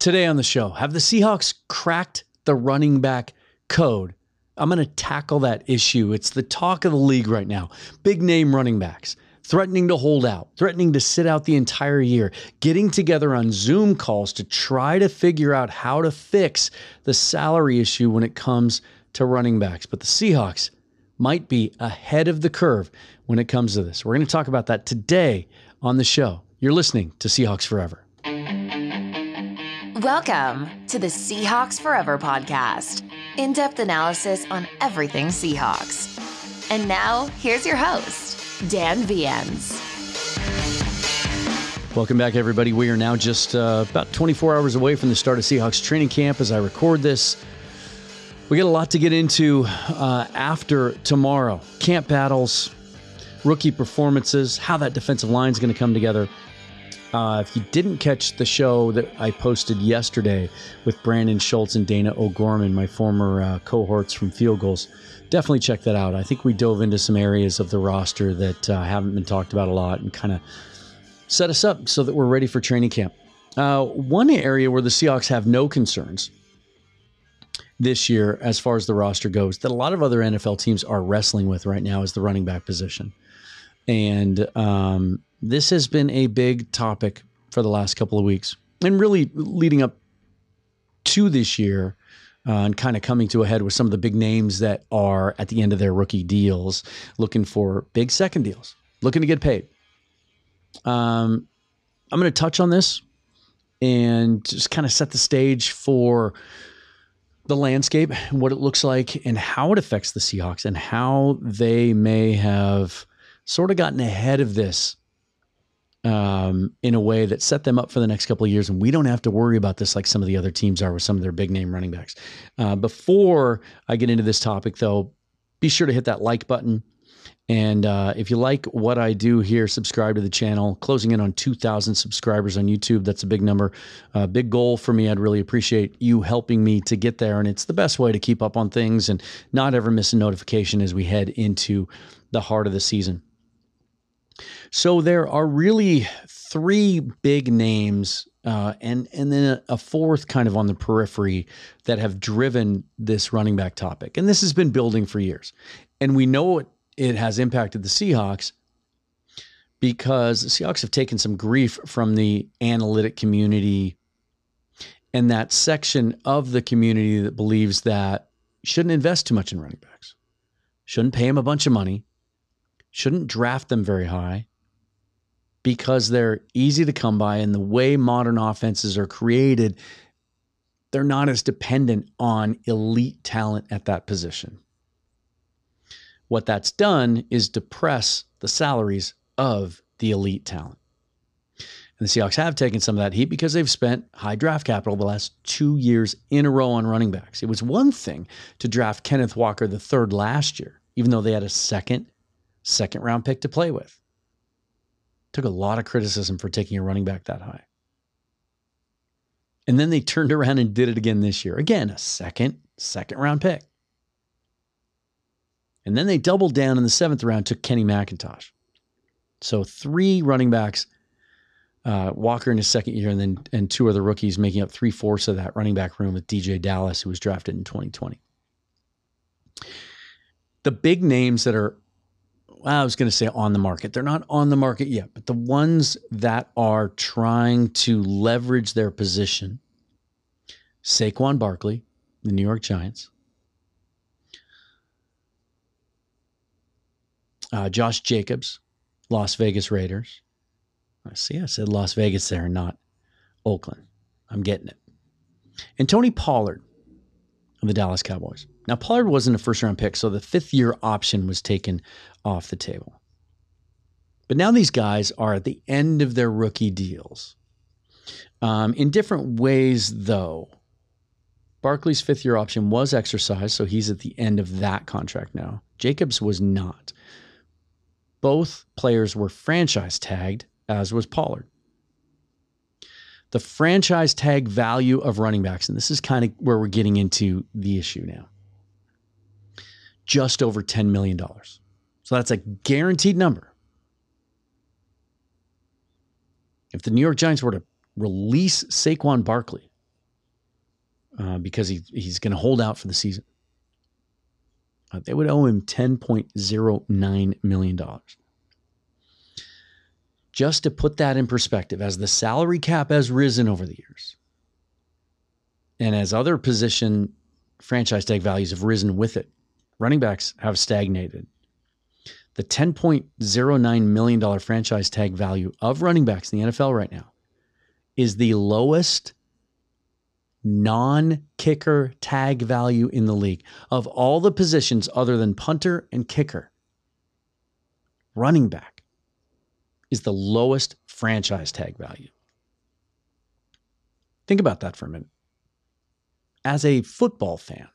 Today on the show, have the Seahawks cracked the running back code? I'm going to tackle that issue. It's the talk of the league right now. Big name running backs threatening to hold out, threatening to sit out the entire year, getting together on Zoom calls to try to figure out how to fix the salary issue when it comes to running backs. But the Seahawks might be ahead of the curve when it comes to this. We're going to talk about that today on the show. You're listening to Seahawks Forever. Welcome to the Seahawks Forever podcast, in depth analysis on everything Seahawks. And now, here's your host, Dan Viens. Welcome back, everybody. We are now just uh, about 24 hours away from the start of Seahawks training camp as I record this. We got a lot to get into uh, after tomorrow camp battles, rookie performances, how that defensive line is going to come together. Uh, if you didn't catch the show that I posted yesterday with Brandon Schultz and Dana O'Gorman, my former uh, cohorts from Field Gulls, definitely check that out. I think we dove into some areas of the roster that uh, haven't been talked about a lot and kind of set us up so that we're ready for training camp. Uh, one area where the Seahawks have no concerns this year, as far as the roster goes, that a lot of other NFL teams are wrestling with right now is the running back position. And um, this has been a big topic for the last couple of weeks and really leading up to this year uh, and kind of coming to a head with some of the big names that are at the end of their rookie deals looking for big second deals, looking to get paid. Um, I'm going to touch on this and just kind of set the stage for the landscape, and what it looks like, and how it affects the Seahawks, and how they may have sort of gotten ahead of this um, in a way that set them up for the next couple of years. And we don't have to worry about this like some of the other teams are with some of their big name running backs. Uh, before I get into this topic, though, be sure to hit that like button. And uh, if you like what I do here, subscribe to the channel. Closing in on 2,000 subscribers on YouTube. That's a big number, uh, big goal for me. I'd really appreciate you helping me to get there. And it's the best way to keep up on things and not ever miss a notification as we head into the heart of the season. So there are really three big names, uh, and and then a, fourth kind of on the periphery that have driven this running back topic, and this has been building for years, and we know it, it has impacted the Seahawks because the Seahawks have taken some grief from the analytic community and that section of the community that believes that shouldn't invest too much in running backs, shouldn't pay them a bunch of money, shouldn't draft them very high because they're easy to come by and the way modern offenses are created they're not as dependent on elite talent at that position what that's done is depress the salaries of the elite talent and the Seahawks have taken some of that heat because they've spent high draft capital the last two years in a row on running backs. It was one thing to draft Kenneth Walker the third last year, even though they had a second second round pick to play with. Took a lot of criticism for taking a running back that high. And then they turned around and did it again this year. Again, a second, second round pick. And then they doubled down in the seventh round, took Kenny McIntosh. So three running backs, uh, Walker in his second year, and then and two other rookies making up three fourths of that running back room with DeeJay Dallas, who was drafted in 2020. The big names that are I was going to say on the market. They're not on the market yet, but the ones that are trying to leverage their position Saquon Barkley, the New York Giants, uh, Josh Jacobs, Las Vegas Raiders. I see, I said Las Vegas there, not Oakland. I'm getting it. And Tony Pollard of the Dallas Cowboys. Now, Pollard wasn't a first round pick, so the fifth year option was taken off the table. But now these guys are at the end of their rookie deals. Um, in different ways, though. Barkley's fifth year option was exercised, so he's at the end of that contract now. Jacobs was not. Both players were franchise tagged, as was Pollard. The franchise tag value of running backs, and this is kind of where we're getting into the issue now just over $10 million. So that's a guaranteed number. If the New York Giants were to release Saquon Barkley uh, because he, he's going to hold out for the season. Uh, they would owe him $10.09 million. Just to put that in perspective, as the salary cap has risen over the years, and as other position franchise tag values have risen with it, running backs have stagnated. The $10.09 million franchise tag value of running backs in the NFL right now is the lowest non kicker tag value in the league. Of all the positions other than punter and kicker, running back is the lowest franchise tag value. Think about that for a minute. As a football fan,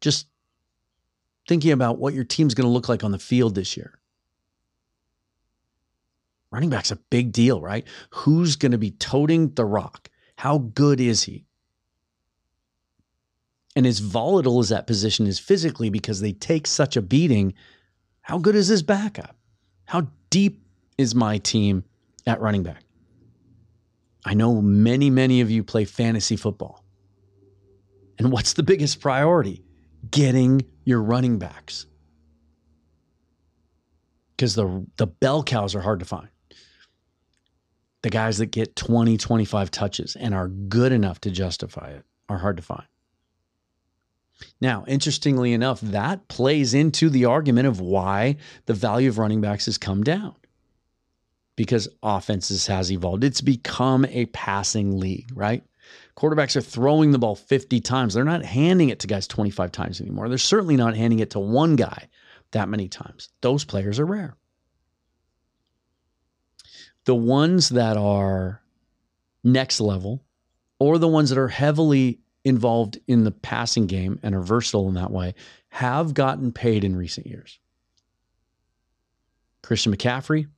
just thinking about what your team's going to look like on the field this year. Running back's a big deal, right? Who's going to be toting the rock? How good is he? And as volatile as that position is physically because they take such a beating, how good is his backup? How deep is my team at running back? I know many, many of you play fantasy football. And what's the biggest priority? Getting your running backs. Because the, the bell cows are hard to find the guys that get 20, 25 touches and are good enough to justify it are hard to find. Now, interestingly enough, that plays into the argument of why the value of running backs has come down. Because offenses has evolved. It's become a passing league, right? Quarterbacks are throwing the ball 50 times. They're not handing it to guys 25 times anymore. They're certainly not handing it to one guy that many times. Those players are rare the ones that are next level or the ones that are heavily involved in the passing game and are versatile in that way have gotten paid in recent years. Christian McCaffrey,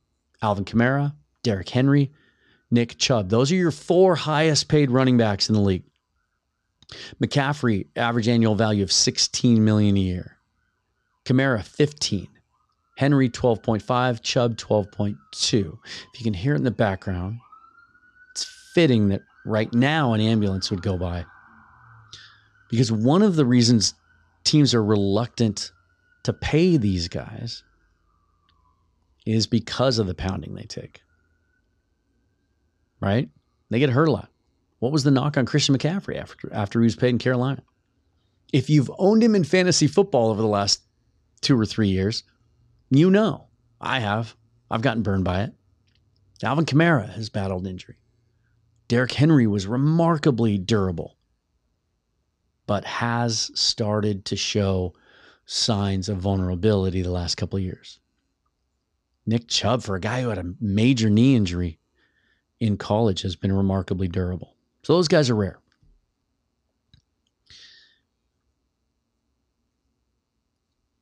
Alvin Kamara, Derrick Henry, Nick Chubb. Those are your four highest paid running backs in the league. McCaffrey, average annual value of 16 million a year. Kamara, 15. Henry 12.5, Chubb 12.2. If you can hear it in the background, it's fitting that right now an ambulance would go by. Because one of the reasons teams are reluctant to pay these guys is because of the pounding they take. Right? They get hurt a lot. What was the knock on Christian McCaffrey after, after he was paid in Carolina? If you've owned him in fantasy football over the last two or three years, you know, I have. I've gotten burned by it. Alvin Kamara has battled injury. Derrick Henry was remarkably durable, but has started to show signs of vulnerability the last couple years. Nick Chubb, for a guy who had a major knee injury in college, has been remarkably durable. So those guys are rare.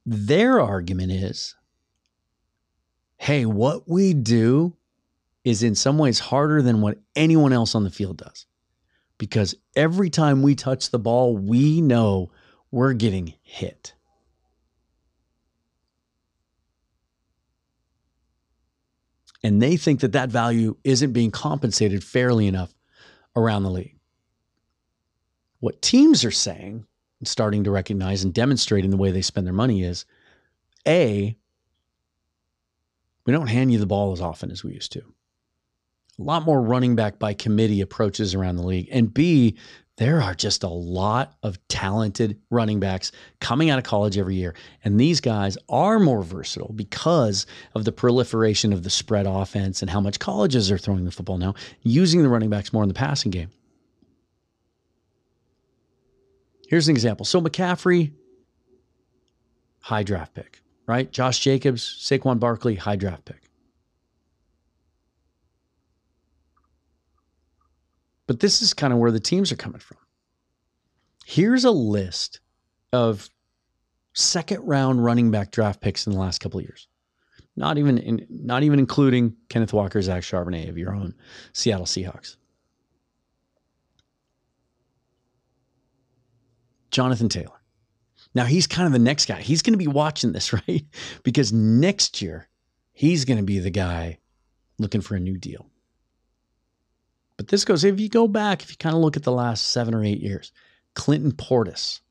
Their argument is hey, what we do is in some ways harder than what anyone else on the field does. Because every time we touch the ball, we know we're getting hit. And they think that that value isn't being compensated fairly enough around the league. What teams are saying, and starting to recognize and demonstrate in the way they spend their money is A, we don't hand you the ball as often as we used to. A lot more running back by committee approaches around the league. And B, there are just a lot of talented running backs coming out of college every year. And these guys are more versatile because of the proliferation of the spread offense and how much colleges are throwing the football now, using the running backs more in the passing game. Here's an example. So McCaffrey, high draft pick right? Josh Jacobs, Saquon Barkley, high draft pick. But this is kind of where the teams are coming from. Here's a list of second round running back draft picks in the last couple of years. Not even in, not even including Kenneth Walker, Zach Charbonnet of your own Seattle Seahawks. Jonathan Taylor. Now he's kind of the next guy. He's going to be watching this, right? Because next year, he's going to be the guy looking for a new deal. But this goes, if you go back, if you kind of look at the last seven or eight years, Clinton Portis,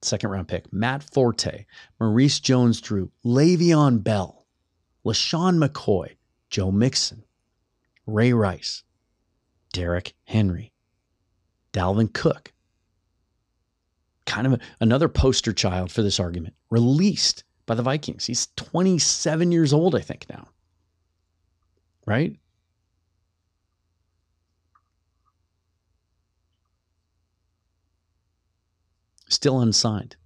second round pick, Matt Forte, Maurice Jones Drew, Le'Veon Bell, LeSean McCoy, Joe Mixon, Ray Rice, Derrick Henry, Dalvin Cook, kind of a, another poster child for this argument, released by the Vikings. He's 27 years old, I think, now. Right? Still unsigned.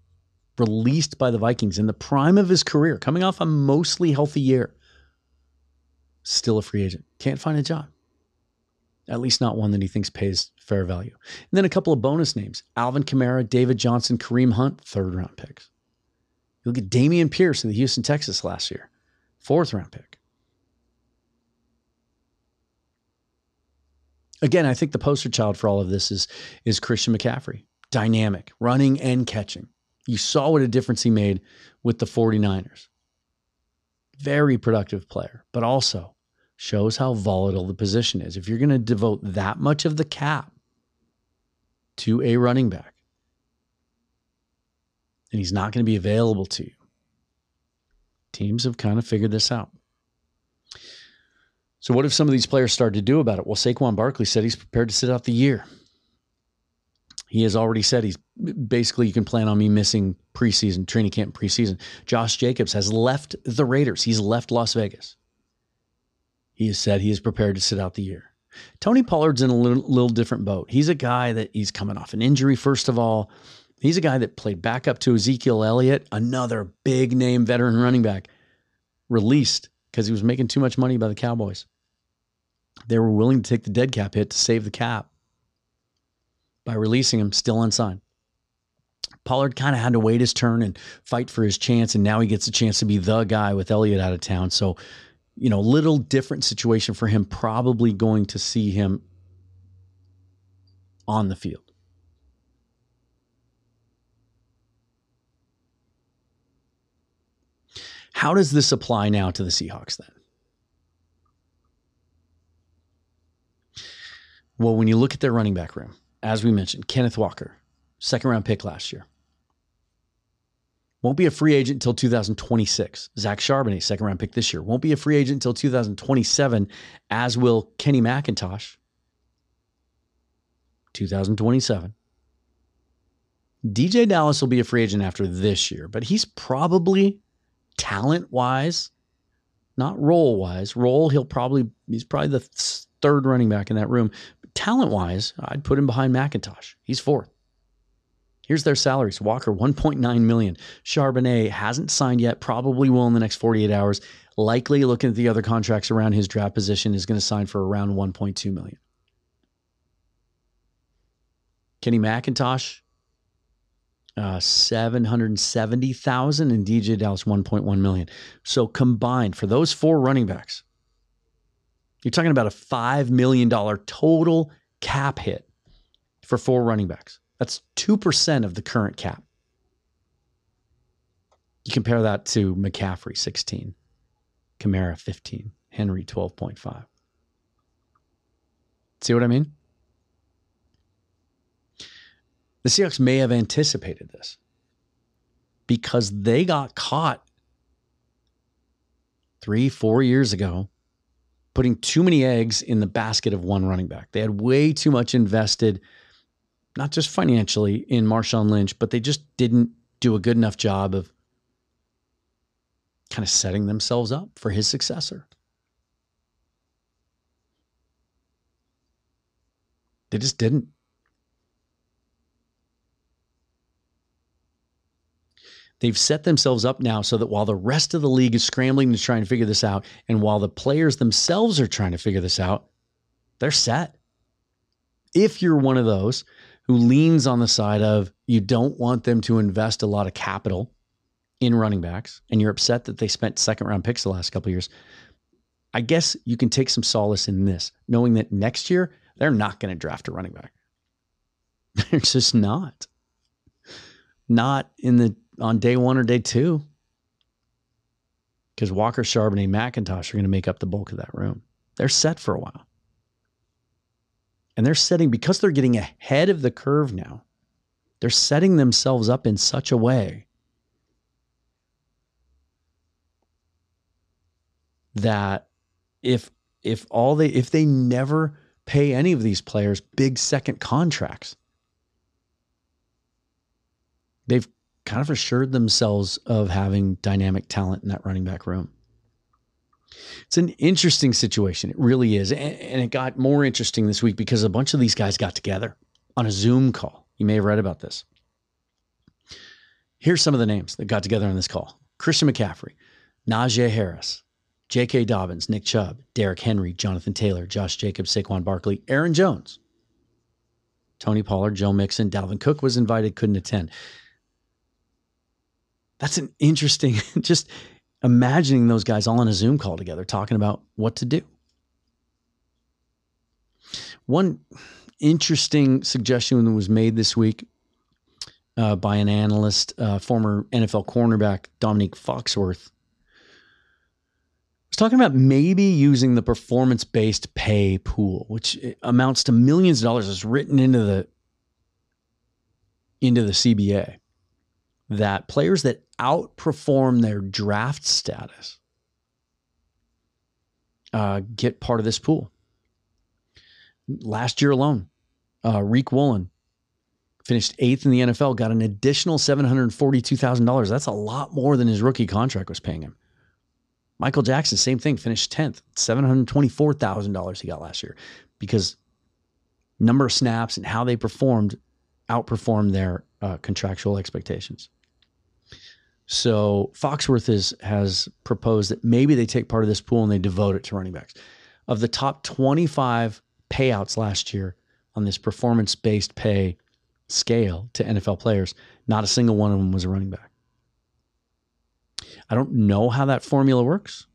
Released by the Vikings in the prime of his career, coming off a mostly healthy year. Still a free agent. Can't find a job. At least not one that he thinks pays fair value. And then a couple of bonus names Alvin Kamara, David Johnson, Kareem Hunt, third round picks. You look at Dameon Pierce of the Houston Texans last year, fourth round pick. Again, I think the poster child for all of this is, is Christian McCaffrey. Dynamic, running and catching. You saw what a difference he made with the 49ers. Very productive player, but also shows how volatile the position is. If you're going to devote that much of the cap to a running back, and he's not going to be available to you, teams have kind of figured this out. So, what if some of these players start to do about it? Well, Saquon Barkley said he's prepared to sit out the year. He has already said he's basically you can plan on me missing preseason, training camp preseason. Josh Jacobs has left the Raiders. He's left Las Vegas. He has said he is prepared to sit out the year. Tony Pollard's in a little, little, different boat. He's a guy that he's coming off an injury, first of all. He's a guy that played backup to Ezekiel Elliott, another big name veteran running back, released because he was making too much money by the Cowboys. They were willing to take the dead cap hit to save the cap by releasing him, still unsigned. Pollard kind of had to wait his turn and fight for his chance, and now he gets a chance to be the guy with Elliott out of town. So you know, a little different situation for him, probably going to see him on the field. How does this apply now to the Seahawks then? Well, when you look at their running back room, as we mentioned, Kenneth Walker, second round pick last year. Won't be a free agent until 2026. Zach Charbonnet, second round pick this year, won't be a free agent until 2027, as will Kenny McIntosh. 2027. DeeJay Dallas will be a free agent after this year, but he's probably talent wise, not role wise. Role, he'll probably, he's probably the third running back in that room. Talent wise, I'd put him behind McIntosh. He's fourth. Here's their salaries. Walker 1.9 million. Charbonnet hasn't signed yet, probably will in the next 48 hours. Likely looking at the other contracts around his draft position is going to sign for around 1.2 million. Kenny McIntosh uh, 770,000 and DeeJay Dallas 1.1 million. So combined for those four running backs, you're talking about a $5 million total cap hit for four running backs. That's 2% of the current cap. You compare that to McCaffrey, 16, Kamara, 15, Henry, 12.5. See what I mean? The Seahawks may have anticipated this because they got caught three, four years ago putting too many eggs in the basket of one running back. They had way too much invested not just financially in Marshawn Lynch, but they just didn't do a good enough job of kind of setting themselves up for his successor. They just didn't. They've set themselves up now so that while the rest of the league is scrambling to try and figure this out, and while the players themselves are trying to figure this out, they're set. If you're one of those who leans on the side of you don't want them to invest a lot of capital in running backs and you're upset that they spent second round picks the last couple years, I guess you can take some solace in this, knowing that next year they're not going to draft a running back. They're just not. Not in the on day one or day two. Because Walker, Charbonnet, McIntosh are going to make up the bulk of that room. They're set for a while. And they're setting, because they're getting ahead of the curve now, They're setting themselves up in such a way that if if all they if they never pay any of these players big second contracts, they've kind of assured themselves of having dynamic talent in that running back room. It's an interesting situation. It really is. And, it got more interesting this week because a bunch of these guys got together on a Zoom call. You may have read about this. Here's some of the names that got together on this call Christian McCaffrey, Najee Harris, J.K. Dobbins, Nick Chubb, Derrick Henry, Jonathan Taylor, Josh Jacobs, Saquon Barkley, Aaron Jones, Tony Pollard, Joe Mixon, Dalvin Cook was invited, couldn't attend. That's an interesting, just imagining those guys all on a Zoom call together talking about what to do. One interesting suggestion that was made this week uh, by an analyst, uh, former NFL cornerback Dominique Foxworth. Was talking about maybe using the performance-based pay pool, which amounts to millions of dollars, is written into the into the CBA. That players that outperform their draft status uh, get part of this pool. Last year alone, uh, Riq Woolen finished eighth in the NFL, got an additional $742,000. That's a lot more than his rookie contract was paying him. Michael Jackson, same thing, finished 10th, $724,000 he got last year because number of snaps and how they performed outperformed their uh, contractual expectations. So Foxworth is, has proposed that maybe they take part of this pool and they devote it to running backs. Of the top 25 payouts last year on this performance based pay scale to NFL players, not a single one of them was a running back. I don't know how that formula works.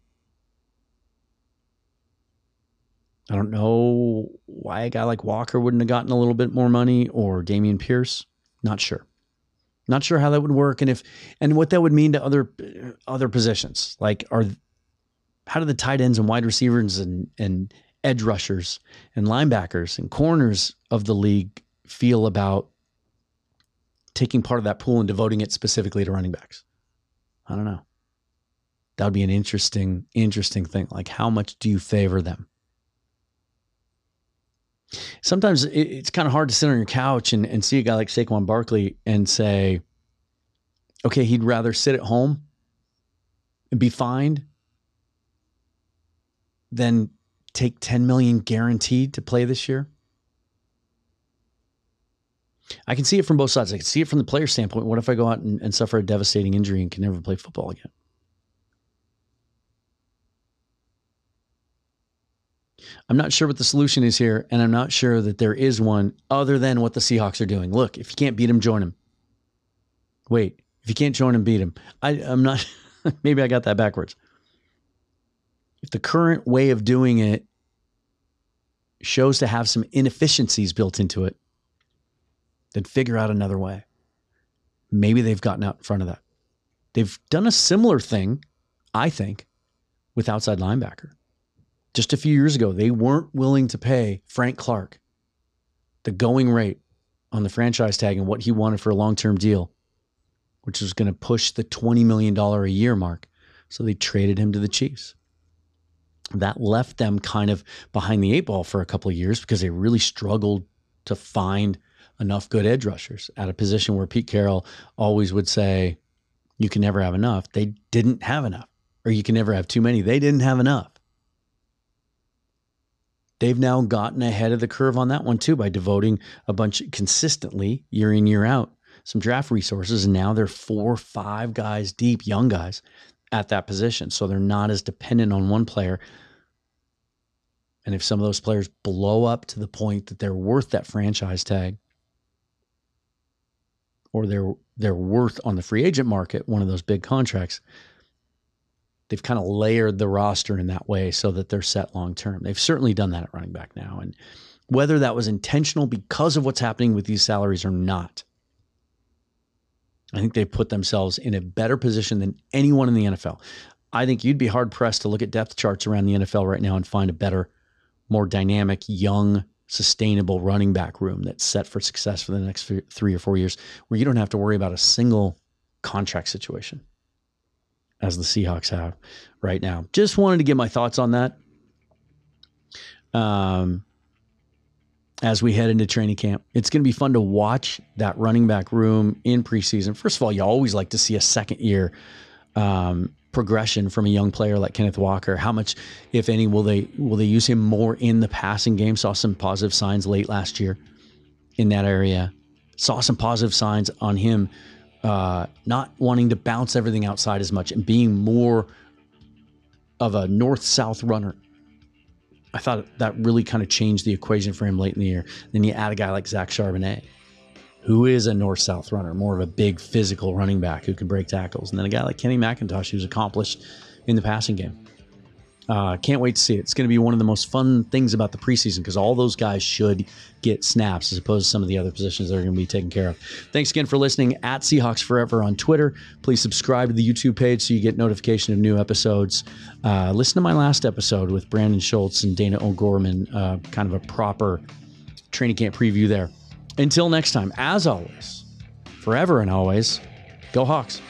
I don't know why a guy like Walker wouldn't have gotten a little bit more money or Dameon Pierce. Not sure. Not sure how that would work and if and what that would mean to other other positions. Like are how do the tight ends and wide receivers and and edge rushers and linebackers and corners of the league feel about taking part of that pool and devoting it specifically to running backs? I don't know. That would be an interesting, interesting thing. Like, how much do you favor them? Sometimes it's kind of hard to sit on your couch and, and see a guy like Saquon Barkley and say, okay, he'd rather sit at home and be fined than take 10 million guaranteed to play this year. I can see it from both sides. I can see it from the player standpoint. What if I go out and, and suffer a devastating injury and can never play football again? I'm not sure what the solution is here, and I'm not sure that there is one other than what the Seahawks are doing. Look, if you can't beat them, join them. Wait, if you can't join them, beat them. I, I'm not, maybe I got that backwards. If the current way of doing it shows to have some inefficiencies built into it, then figure out another way. Maybe they've gotten out in front of that. They've done a similar thing, I think, with outside linebacker just a few years ago, they weren't willing to pay Frank Clark the going rate on the franchise tag and what he wanted for a long term deal, which was going to push the $20 million a year mark. So they traded him to the Chiefs. That left them kind of behind the eight ball for a couple of years because they really struggled to find enough good edge rushers at a position where Pete Carroll always would say, You can never have enough. They didn't have enough. Or you can never have too many. They didn't have enough they've now gotten ahead of the curve on that one too by devoting a bunch consistently year in year out some draft resources and now they're four five guys deep young guys at that position. So they're not as dependent on one player. And if some of those players blow up to the point that they're worth that franchise tag or they're they're worth on the free agent market one of those big contracts they've kind of layered the roster in that way so that they're set long term. They've certainly done that at running back now. And whether that was intentional because of what's happening with these salaries or not, I think they put themselves in a better position than anyone in the NFL. I think you'd be hard pressed to look at depth charts around the NFL right now and find a better, more dynamic, young sustainable running back room that's set for success for the next three or four years, where you don't have to worry about a single contract situation as the Seahawks have right now. Just wanted to get my thoughts on that. Um, as we head into training camp, it's going to be fun to watch that running back room in preseason. First of all, you always like to see a second year um, progression from a young player like Kenneth Walker. How much, if any, will they will they use him more in the passing game? Saw some positive signs late last year in that area. Saw some positive signs on him uh, not wanting to bounce everything outside as much and being more of a north south runner. I thought that really kind of changed the equation for him late in the year. Then you add a guy like Zach Charbonnet who is a north south runner, more of a big physical running back who can break tackles. And then a guy like Kenny McIntosh who's accomplished in the passing game. Uh, can't wait to see it. It's going to be one of the most fun things about the preseason because all those guys should get snaps as opposed to some of the other positions that are going to be taken care of. Thanks again for listening at Seahawks Forever on Twitter. Please subscribe to the YouTube page so you get notification of new episodes. Uh, listen to my last episode with Brandon Schultz and Dana O'Gorman, uh, kind of a proper training camp preview there. Until next time, as always, forever and always, go Hawks.